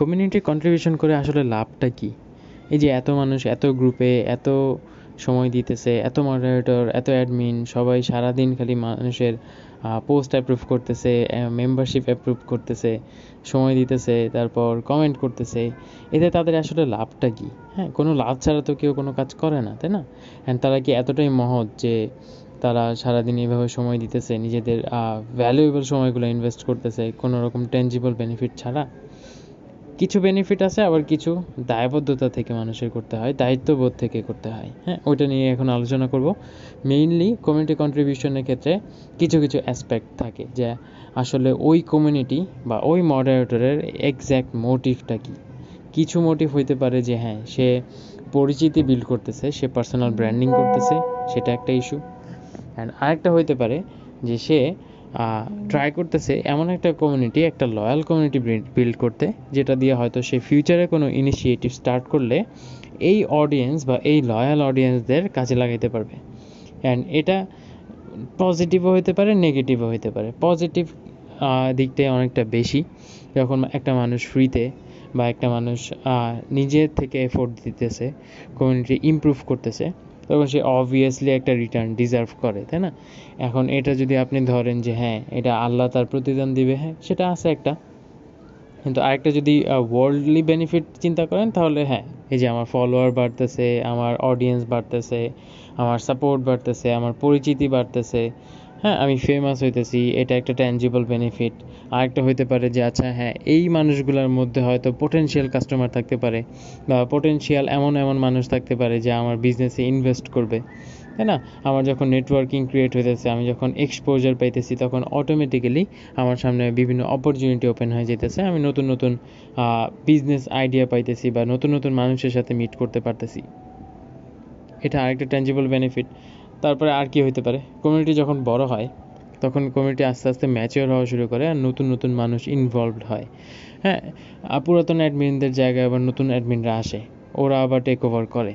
Community contribution করে আসলে লাভটা কী? এই যে এত মানুষ, এত গ্রুপে এত সময় দিতেছে, এত মডারেটর এত অ্যাডমিন সবাই সারাদিন খালি মানুষের পোস্ট অ্যাপ্রুভ করতেছে মেম্বারশিপ অ্যাপ্রুভ করতেছে, সময় দিতেছে, তারপর কমেন্ট করতেছে, এতে তাদের আসলে লাভটা কি? হ্যাঁ কোনো লাভ ছাড়া তো কেউ কোনো কাজ করে না, তাই না? অ্যান্ড তারা কি এতটাই মহৎ যে তারা সারাদিন এইভাবে সময় দিতেছে, নিজেদের ভ্যালুয়েবল সময়গুলো ইনভেস্ট করতেছে, কোনো রকম টেনজিবল বেনিফিট ছাড়া? কিছু বেনিফিট আছে, আবার কিছু দায়বদ্ধতা থেকে মানুষের করতে হয়, দায়িত্ববোধ থেকে করতে হয়। হ্যাঁ ওইটা নিয়ে এখন আলোচনা করব। মেইনলি কমিউনিটি কন্ট্রিবিউশনের ক্ষেত্রে কিছু কিছু অ্যাসপেক্ট থাকে যে আসলে ওই কমিউনিটি বা ওই মডারেটরের এক্স্যাক্ট মোটিভটা কী? কিছু মোটিভ হইতে পারে যে হ্যাঁ সে পরিচিতি বিল্ড করতেছে, সে পার্সোনাল ব্র্যান্ডিং করতেছে, সেটা একটা ইস্যু অ্যান্ড আরেকটা হইতে পারে যে সে ট্রাই করতেছে এমন একটা কমিউনিটি একটা লয়াল কমিউনিটি বিল্ড করতে, যেটা দিয়ে হয়তো সে ফিউচারে কোনো ইনিশিয়েটিভ স্টার্ট করলে এই অডিয়েন্স বা এই লয়াল অডিয়েন্সদের কাজে লাগাইতে পারবে। অ্যান্ড এটা পজিটিভও হতে পারে নেগেটিভও হতে পারে। পজিটিভ দিকটাই অনেকটা বেশি। যখন একটা মানুষ ফ্রিতে বা একটা মানুষ নিজের থেকে এফোর্ট দিতেছে কমিউনিটি ইমপ্রুভ করতেছে তখন সে অবভিয়াসলি একটা রিটার্ন ডিজার্ভ করে, তাই না? এখন এটা যদি আপনি ধরেন যে হ্যাঁ এটা আল্লাহ তার প্রতিদান দিবে হ্যাঁ সেটা আছে একটা। কিন্তু আরেকটা যদি ওয়ার্ল্ডলি বেনিফিট চিন্তা করেন, তাহলে হ্যাঁ এই যে আমার ফলোয়ার বাড়তেছে, আমার অডিয়েন্স বাড়তেছে, আমার সাপোর্ট বাড়তেছে, আমার পরিচিতি বাড়তেছে হ্যাঁ আমি ফেমাস হইতেছি, এটা একটা ট্যাঞ্জিবল বেনিফিট আরেকটা হইতে পারে যে আচ্ছা হ্যাঁ এই মানুষগুলোর মধ্যে হয়তো পোটেনশিয়াল কাস্টমার থাকতে পারে, বা পোটেনশিয়াল এমন এমন মানুষ থাকতে পারে যে, আমার বিজনেসে ইনভেস্ট করবে, তাই না? আমার যখন নেটওয়ার্কিং ক্রিয়েট হইতেছে, আমি যখন এক্সপোজার পাইতেছি, তখন অটোমেটিক্যালি আমার সামনে বিভিন্ন অপরচুনিটি ওপেন হয়ে যেতেছে আমি নতুন নতুন বিজনেস আইডিয়া পাইতেছি, বা নতুন নতুন মানুষের সাথে মিট করতে পারতেছি। এটা আরেকটা ট্যাঞ্জিবল বেনিফিট তারপরে আর কি হইতে পারে? কমিউনিটি যখন বড় হয়, তখন কমিউনিটি আস্তে আস্তে ম্যাচিওর হওয়া শুরু করে আর নতুন নতুন মানুষ ইনভলভড হয়। হ্যাঁ পুরাতন অ্যাডমিনদের জায়গায় আবার নতুন অ্যাডমিনরা আসে। ওরা আবার টেক ওভার করে।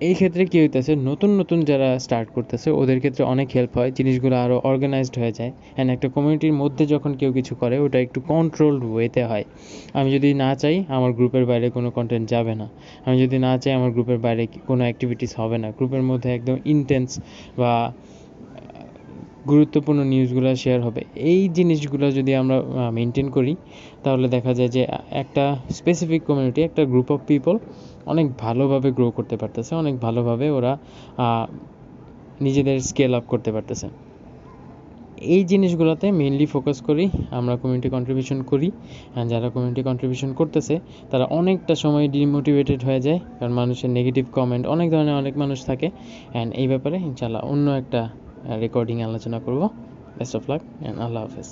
এই ক্ষেত্রে কী হইতেছে, নতুন নতুন যারা স্টার্ট করতেছে, ওদের ক্ষেত্রে অনেক হেল্প হয়, জিনিসগুলো আরও অর্গানাইজড হয়ে যায়। অ্যান্ড একটা কমিউনিটির মধ্যে যখন কেউ কিছু করে, ওটা একটু কন্ট্রোলড ওয়েতে হয়। আমি যদি না চাই, আমার গ্রুপের বাইরে কোনো কন্টেন্ট যাবে না। আমি যদি না চাই, আমার গ্রুপের বাইরে কোনো অ্যাক্টিভিটিস হবে না। গ্রুপের মধ্যে একদম ইন্টেন্স বা গুরুত্বপূর্ণ নিউজগুলো শেয়ার হবে। এই জিনিসগুলো যদি আমরা মেনটেন করি, তাহলে দেখা যায় যে, একটা স্পেসিফিক কমিউনিটি একটা গ্রুপ অফ পিপল অনেক ভালোভাবে গ্রো করতে পারতেছে, অনেক ভালোভাবে ওরা নিজেদের স্কেল আপ করতে পারতেছে। এই জিনিসগুলোতে মেনলি ফোকাস করি, আমরা কমিউনিটি কন্ট্রিবিউশন করি যারা কমিউনিটি কন্ট্রিবিউশন করতেছে, তারা অনেকটা সময় ডিমোটিভেটেড হয়ে যায়, কারণ মানুষের নেগেটিভ কমেন্ট অনেক ধরনের অনেক মানুষ থাকে। অ্যান্ড এই ব্যাপারে ইনশাল্লাহ অন্য একটা রেকর্ডিং আলোচনা করব। বেস্ট অফ লাক অ্যান্ড আল্লাহ হাফেজ।